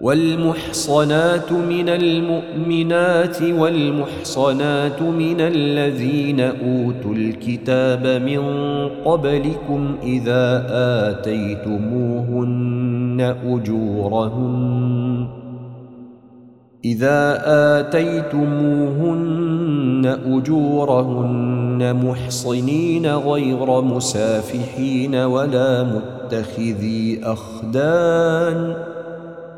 والمحصنات من المؤمنات والمحصنات من الذين أوتوا الكتاب من قبلكم إذا آتيتموهن أجورهن إذا آتيتموهن أجورهن محصنين غير مسافحين ولا متخذي أخدان ۖ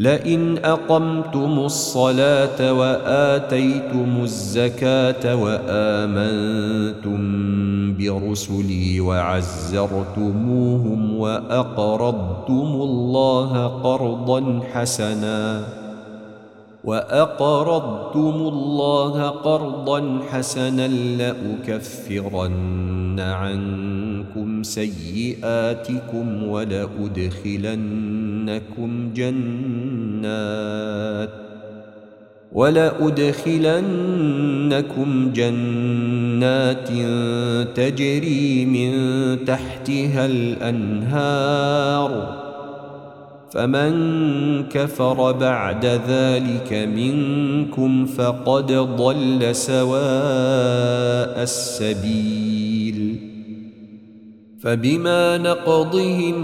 لئن أقمتم الصلاة وآتيتم الزكاة وآمنتم برسلي وعزرتموهم وأقرضتم الله قرضا حسنا واقرضتم الله قرضا حسنا لاكفرن عنكم سيئاتكم ولادخلنكم جنات ولادخلنكم جنات تجري من تحتها الانهار فمن كفر بعد ذلك منكم فقد ضل سواء السبيل. فبما نقضهم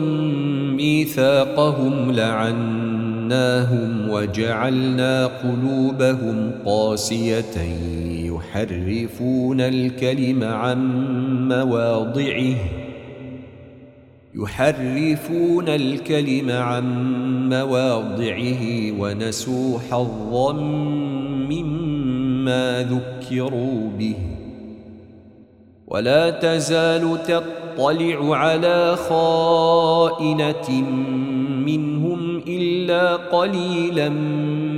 ميثاقهم لعناهم وجعلنا قلوبهم قاسية يحرفون الكلم عن مواضعه. يحرفون الكلم عن مواضعه ونسوا حظا مما ذكروا به. ولا تزال تطلع على خائنة منهم إلا قليلا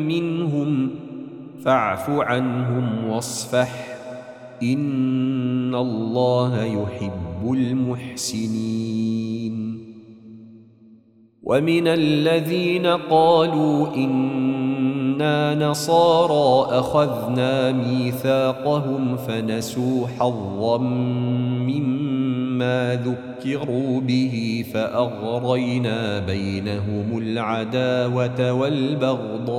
منهم. فاعف عنهم واصفح. إن الله يحب المحسنين. ومن الذين قالوا إنا نصارى أخذنا ميثاقهم فنسوا حظا مما ذكروا به فأغرينا بينهم العداوة والبغضاء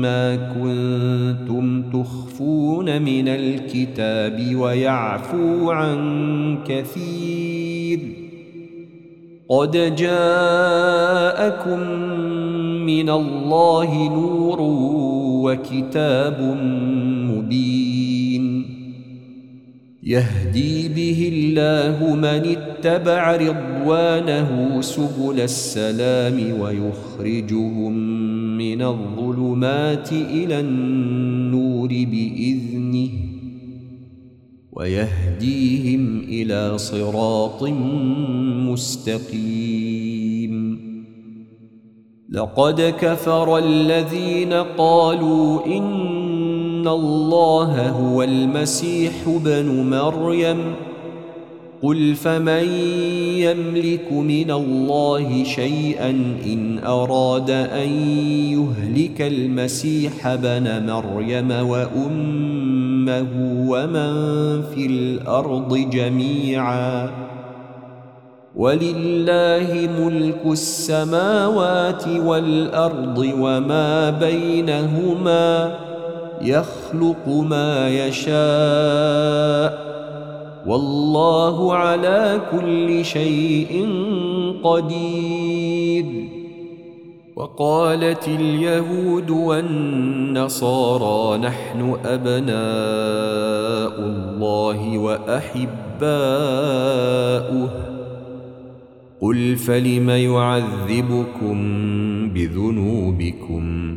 ما كنتم تخفون من الكتاب ويعفو عن كثير. قد جاءكم من الله نور وكتاب مبين. يهدي به الله من اتبع رضوانه سبل السلام ويخرجهم من الظلمات إلى النور بإذنه ويهديهم إلى صراط مستقيم. لقد كفر الذين قالوا إن الله هو المسيح بن مريم قل فمن يملك من الله شيئا ان اراد ان يهلك المسيح بن مريم وامه ومن في الأرض جميعا ولله ملك السماوات والارض وما بينهما يخلق ما يشاء والله على كل شيء قدير. وقالت اليهود والنصارى نحن أبناء الله وأحباؤه. قل فلم يعذبكم بذنوبكم؟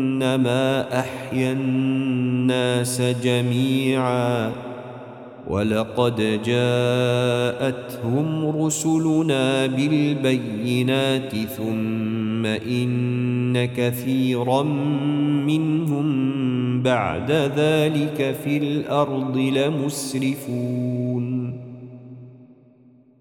فكانما أحيا الناس جميعا ولقد جاءتهم رسلنا بالبينات ثم إن كثيرا منهم بعد ذلك في الأرض لمسرفون.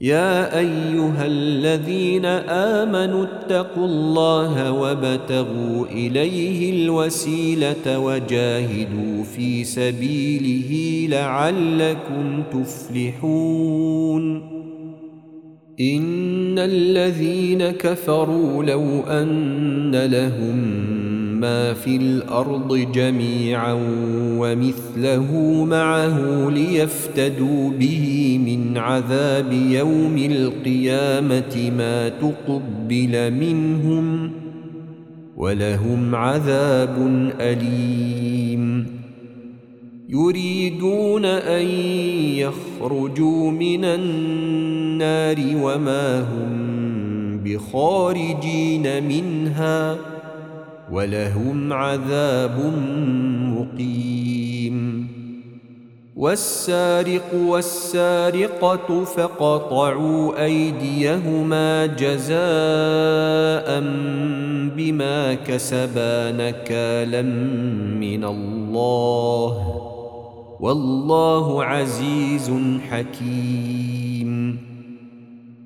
يا أيها الذين آمنوا اتقوا الله وابتغوا إليه الوسيلة وجاهدوا في سبيله لعلكم تفلحون. إن الذين كفروا لو أن لهم ما في الأرض جميعا ومثله معه ليفتدوا به من عذاب يوم القيامة ما تقبل منهم ولهم عذاب أليم. يريدون أن يخرجوا من النار وما هم بخارجين منها. ولهم عذاب مقيم. والسارق والسارقة فقطعوا أيديهما جزاء بما كسبا نكالا من الله. والله عزيز حكيم.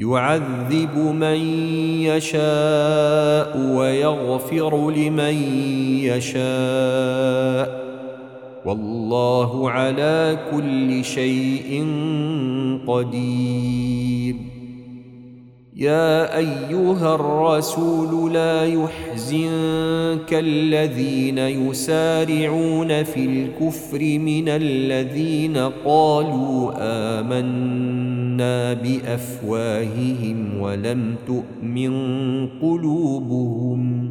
يعذب من يشاء ويغفر لمن يشاء. والله على كل شيء قدير. يا أيها الرسول لا يحزنك الذين يسارعون في الكفر من الذين قالوا آمنا. بافواههم ولم تؤمن قلوبهم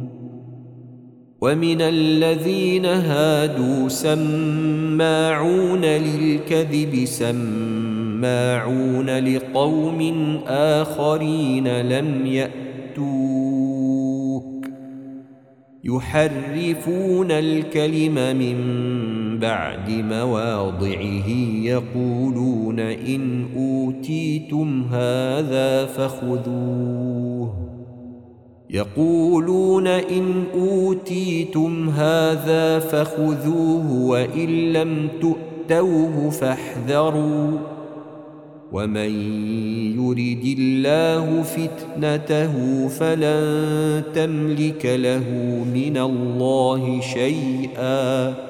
ومن الذين هادوا سماعون للكذب سماعون لقوم آخرين لم يأتوك يحرفون الكلم من بعد مواضعه يقولون إن أوتيتم هذا فخذوه. يقولون إن أوتيتم هذا فخذوه وإن لم تؤتوه فاحذروا. ومن يرد الله فتنته فلن تملك له من الله شيئا.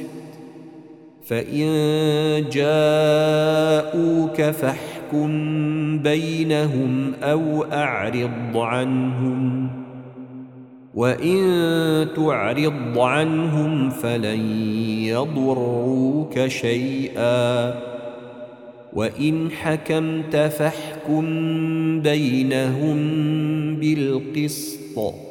فإن جاءوك فاحكم بينهم أو أعرض عنهم وإن تعرض عنهم فلن يضروك شيئا وإن حكمت فاحكم بينهم بالقسط.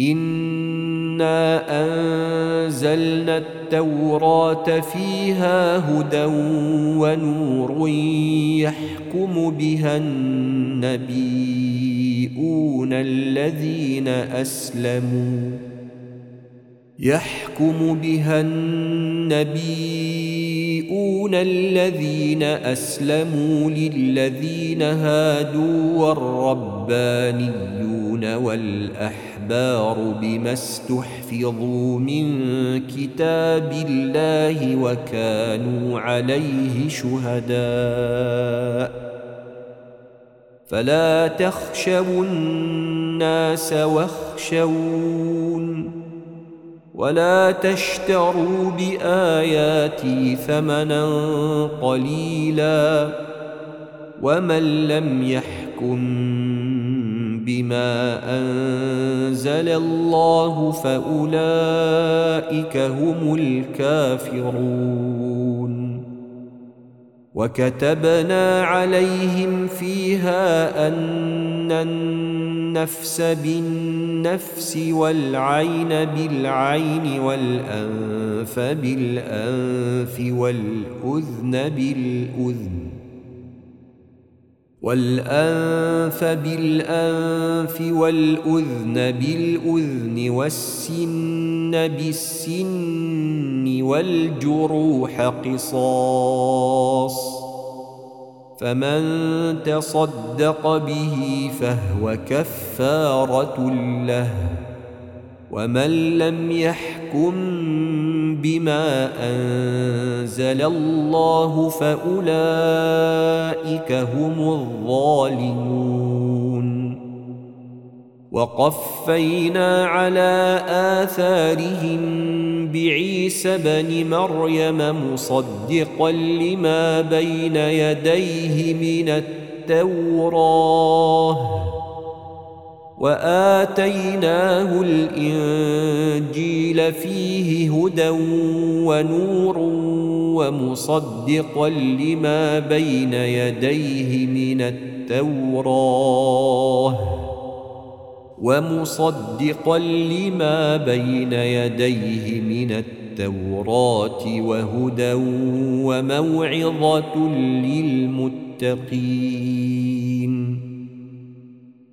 إنا أنزلنا التوراة فيها هدى ونور يحكم بها النبيون الذين أسلموا يحكم بها النبيون الذين اسلموا للذين هادوا والربانيون والاحبار بما استحفظوا من كتاب الله وكانوا عليه شهداء. فلا تخشوا الناس واخشون ولا تشتروا بآياتي ثمنا قليلا ومن لم يحكم بما أنزل الله فأولئك هم الكافرون. وكتبنا عليهم فيها أن النفس بالنفس والعين بالعين والأنف بالأنف والأذن بالأذن. والأنف بالأنف والأذن بالأذن والسن بالسن والجروح قصاص فمن تصدق به فهو كفارة له ومن لم يحكم بما أنزل الله فأولئك هم الظالمون. وقفينا على آثارهم بعيسى بن مريم مصدقا لما بين يديه من التوراه. وآتيناه الإنجيل فيه هدى ونور ومصدقا لما بين يديه من التوراة ومصدقا لما بين يديه من التوراة وهدى وموعظة للمتقين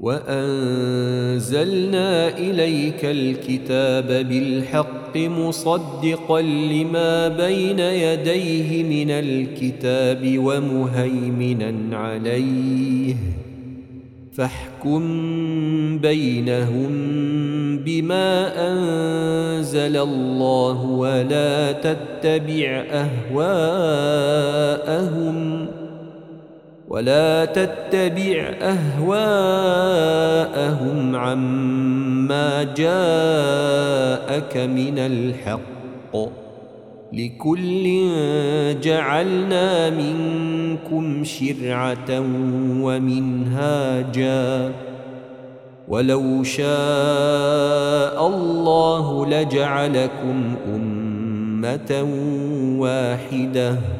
وأنزلنا إليك الكتاب بالحق مصدقا لما بين يديه من الكتاب ومهيمنا عليه. فاحكم بينهم بما أنزل الله ولا تتبع أهواءهم. ولا تتبع أهواءهم عما جاءك من الحق. لكل جعلنا منكم شرعة ومنهاجا. ولو شاء الله لجعلكم أمة واحدة.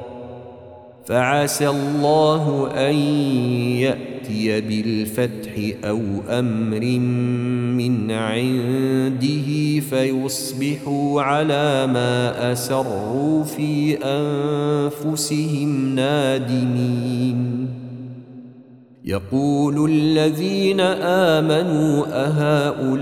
فعسى الله أن يأتي بالفتح أو أمر من عنده فيصبحوا على ما أسروا في أنفسهم نادمين. يقول الذين آمنوا أهؤلاء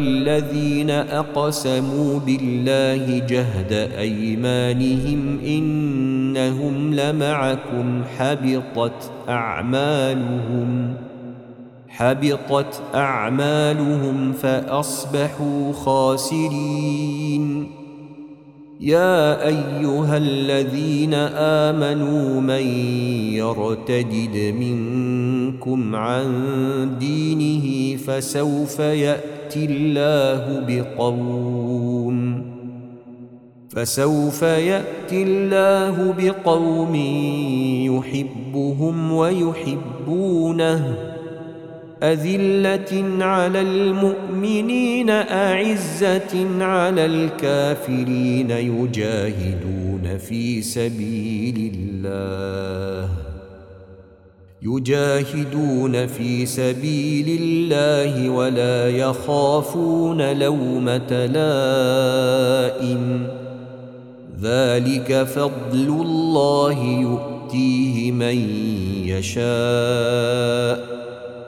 الذين أقسموا بالله جهد أيمانهم إنهم لمعكم حبطت أعمالهم حبطت أعمالهم فأصبحوا خاسرين يا أيها الذين آمنوا من يرتدد منكم عن دينه فسوف يأتي الله بقوم فسوف يأتي الله بقوم يحبهم ويحبونه أذلة على المؤمنين أعزة على الكافرين يجاهدون في سبيل الله. يجاهدون في سبيل الله ولا يخافون لومة لائم. ذلك فضل الله يؤتيه من يشاء.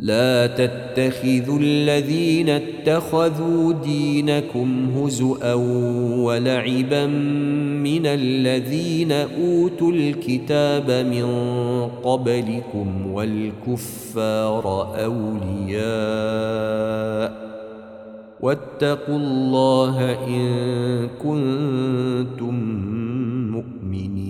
لا تتخذوا الذين اتخذوا دينكم هزءا ولعبا من الذين أوتوا الكتاب من قبلكم والكفار أولياء واتقوا الله إن كنتم مؤمنين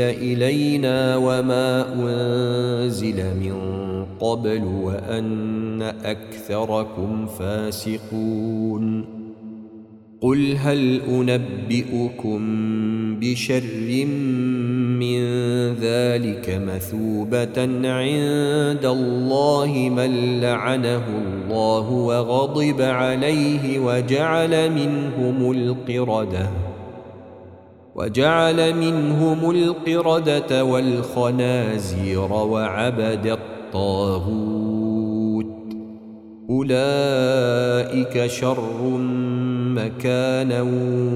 إلينا وما أنزل من قبل وأن أكثركم فاسقون. قل هل أنبئكم بشر من ذلك مثوبة عند الله من لعنه الله وغضب عليه وجعل منهم القردة وجعل منهم القردة والخنازير وعبد الطاغوت. أولئك شر مكانا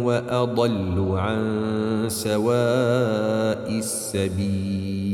وأضل عن سواء السبيل.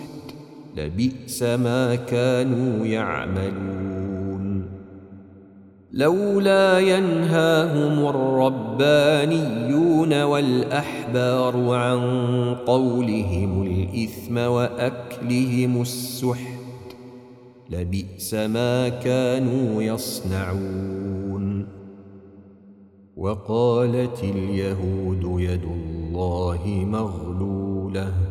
لبئس ما كانوا يعملون. لولا ينهاهم الربانيون والأحبار عن قولهم الإثم وأكلهم السحت لبئس ما كانوا يصنعون. وقالت اليهود يد الله مغلولة.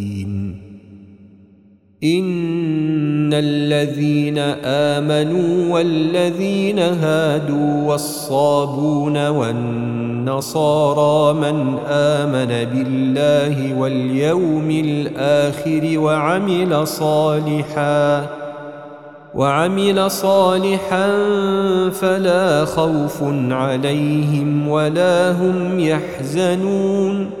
ان الذين امنوا والذين هادوا والصابون والنصارى من امن بالله واليوم الآخر وعمل صالحا وعمل صالحا فلا خوف عليهم ولا هم يحزنون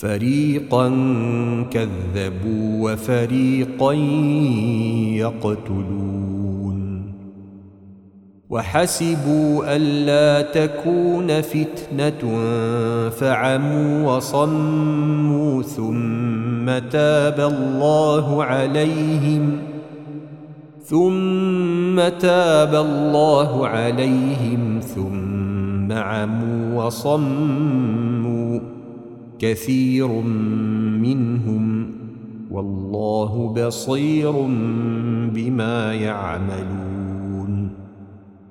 فريقا كذبوا وفريقا يقتلون. وحسبوا الا تكون فتنة فعموا وصموا ثم تاب الله عليهم ثم تاب الله عليهم ثم عموا وصموا كثير منهم والله بصير بما يعملون.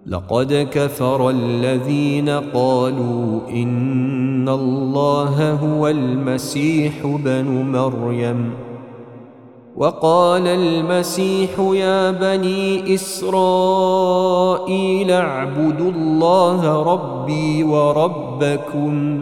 لقد كفر الذين قالوا إن الله هو المسيح بن مريم. وقال المسيح يا بني إسرائيل اعبدوا الله ربي وربكم.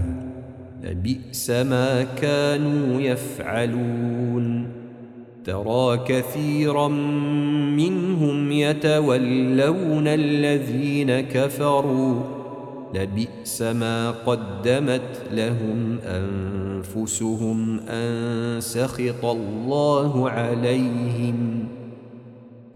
لبئس ما كانوا يفعلون. ترى كثيرا منهم يتولون الذين كفروا. لبئس ما قدمت لهم أنفسهم أن سخط الله عليهم.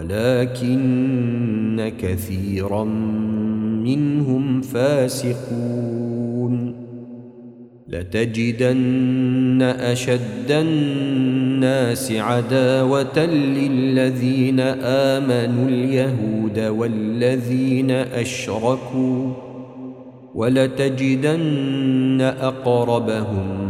ولكن كثيرا منهم فاسقون. لتجدن أشد الناس عداوة للذين آمنوا اليهود والذين أشركوا. ولتجدن أقربهم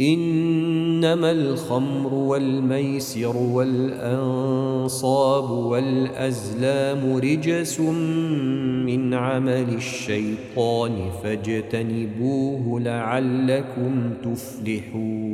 إنما الخمر والميسر والأنصاب والأزلام رجس من عمل الشيطان فاجتنبوه لعلكم تفلحون.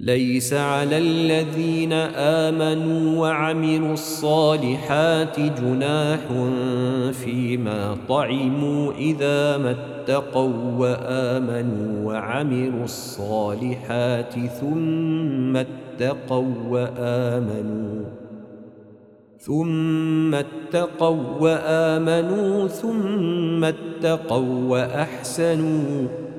ليس على الذين آمنوا وعملوا الصالحات جناح فيما طعموا إذا ما اتقوا وآمنوا وعملوا الصالحات ثم اتقوا وآمنوا ثم اتقوا وآمنوا ثم اتقوا وأحسنوا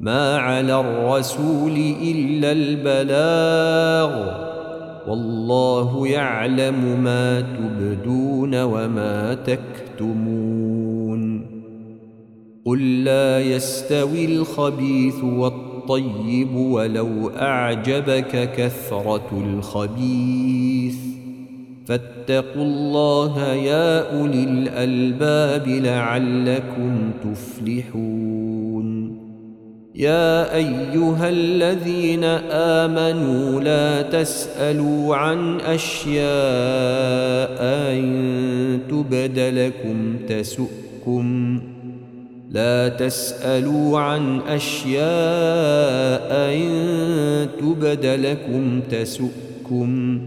ما على الرسول إلا البلاغ والله يعلم ما تبدون وما تكتمون قل لا يستوي الخبيث والطيب ولو أعجبك كثرة الخبيث فاتقوا الله يا أولي الألباب لعلكم تفلحون يا أيها الذين آمنوا لا تسألوا عن أشياء إن تبد لكم تسؤكم. لا تسألوا عن أشياء إن تبد لكم تسؤكم.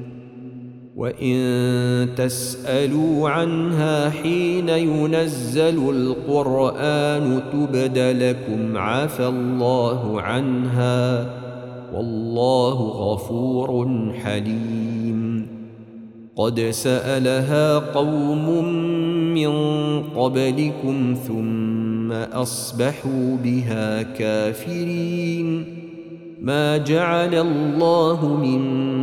وإن تسألوا عنها حين ينزل القرآن تبد لكم عفى الله عنها والله غفور حليم. قد سألها قوم من قبلكم ثم أصبحوا بها كافرين. ما جعل الله من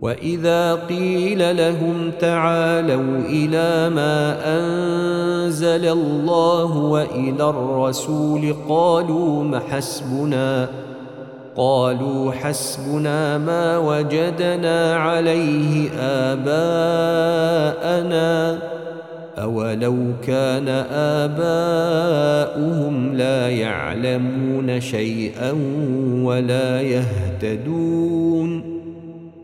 واذا قيل لهم تعالوا إلى ما انزل الله والى الرسول قالوا ما حسبنا قالوا حسبنا ما وجدنا عليه اباءنا اولو كان اباؤهم لا يعلمون شيئا ولا يهتدون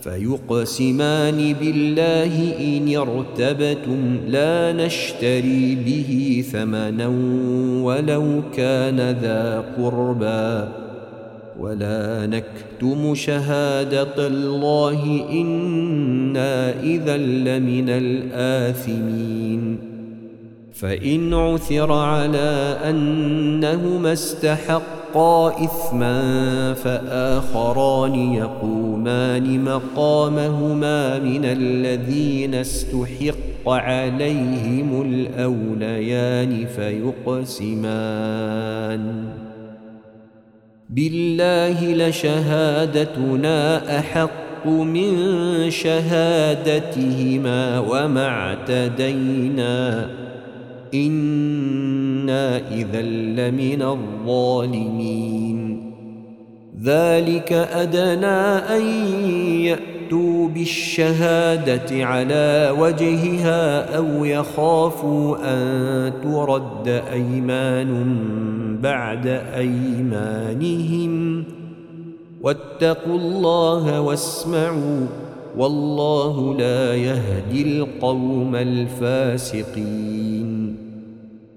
فيقسمان بالله إن ارتبتم لا نشتري به ثمنا ولو كان ذا قربى. ولا نكتم شهادة الله إنا إذا لمن الآثمين. فإن عثر على أنهما استحق حقا إثما فآخران يقومان مقامهما من الذين استحق عليهم الأوليان فيقسمان. بالله لشهادتنا أحق من شهادتهما وما اعتدينا إنا إذا لمن الظالمين ذلك أدنى أن يأتوا بالشهادة على وجهها أو يخافوا أن ترد أيمان بعد أيمانهم واتقوا الله واسمعوا والله لا يهدي القوم الفاسقين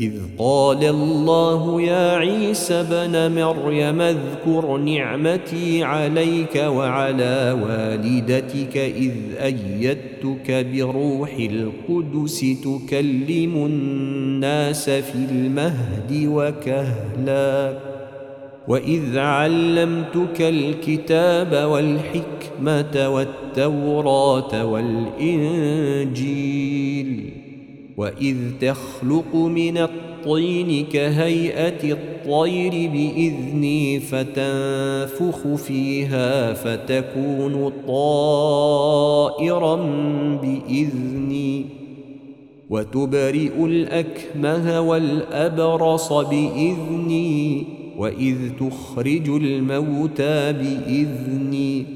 إذ قال الله يا عيسى بن مريم اذكر نعمتي عليك وعلى والدتك إذ أيدتك بروح القدس تكلم الناس في المهد وكهلا وإذ علمتك الكتاب والحكمة والتوراة والإنجيل واذ تخلق من الطين كهيئه الطير باذني فتنفخ فيها فتكون طائرا باذني وتبرئ الاكمه والابرص باذني واذ تخرج الموتى باذني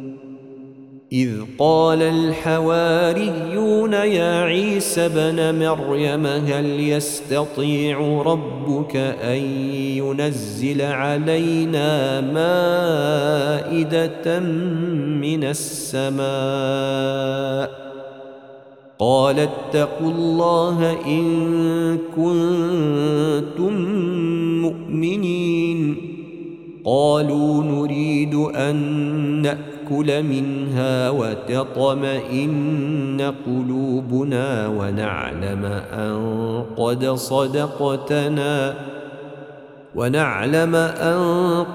إذ قال الحواريون يا عيسى بن مريم هل يستطيع ربك أن ينزل علينا مائدة من السماء؟ قال اتقوا الله إن كنتم مؤمنين. قالوا نريد أن ناكل منها وتطمئن قلوبنا ونعلم أن قد صدقتنا ونعلم أن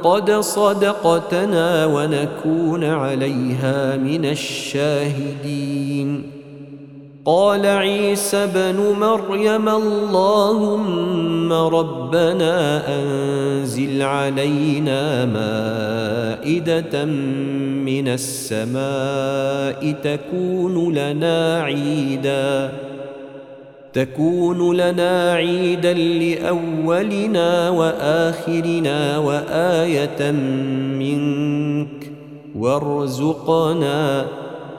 قد صدقتنا ونكون عليها من الشاهدين. قال عيسى بن مريم اللهم ربنا أنزل علينا مائدة من السماء تكون لنا عيدا. تكون لنا عيدا لأولنا وآخرنا وآية منك وارزقنا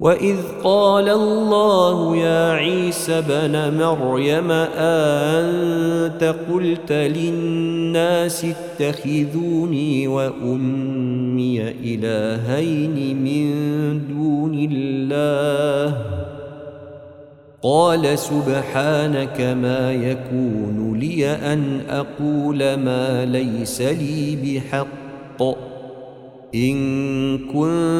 واذ قال الله يا عيسى بن مريم انت قلت للناس اتخذوني وامي الهين من دون الله قال سبحانك ما يكون لي ان أقول ما ليس لي بحق ان كنت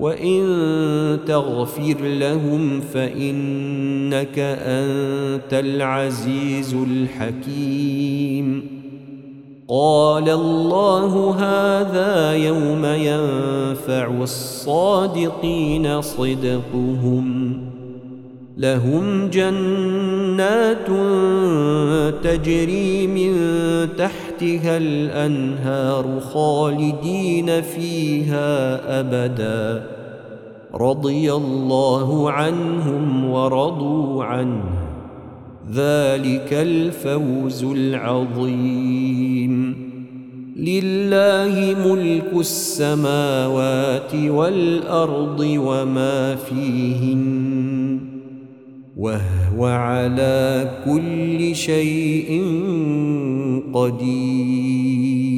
وإن تغفر لهم فإنك أنت العزيز الحكيم. قال الله هذا يوم ينفع الصادقين صدقهم. لهم جنات تجري من تحتها الأنهار خالدين فيها أبدا. رضي الله عنهم ورضوا عنه. ذلك الفوز العظيم. لله ملك السماوات والأرض وما فيهن وهو على كل شيء قدير.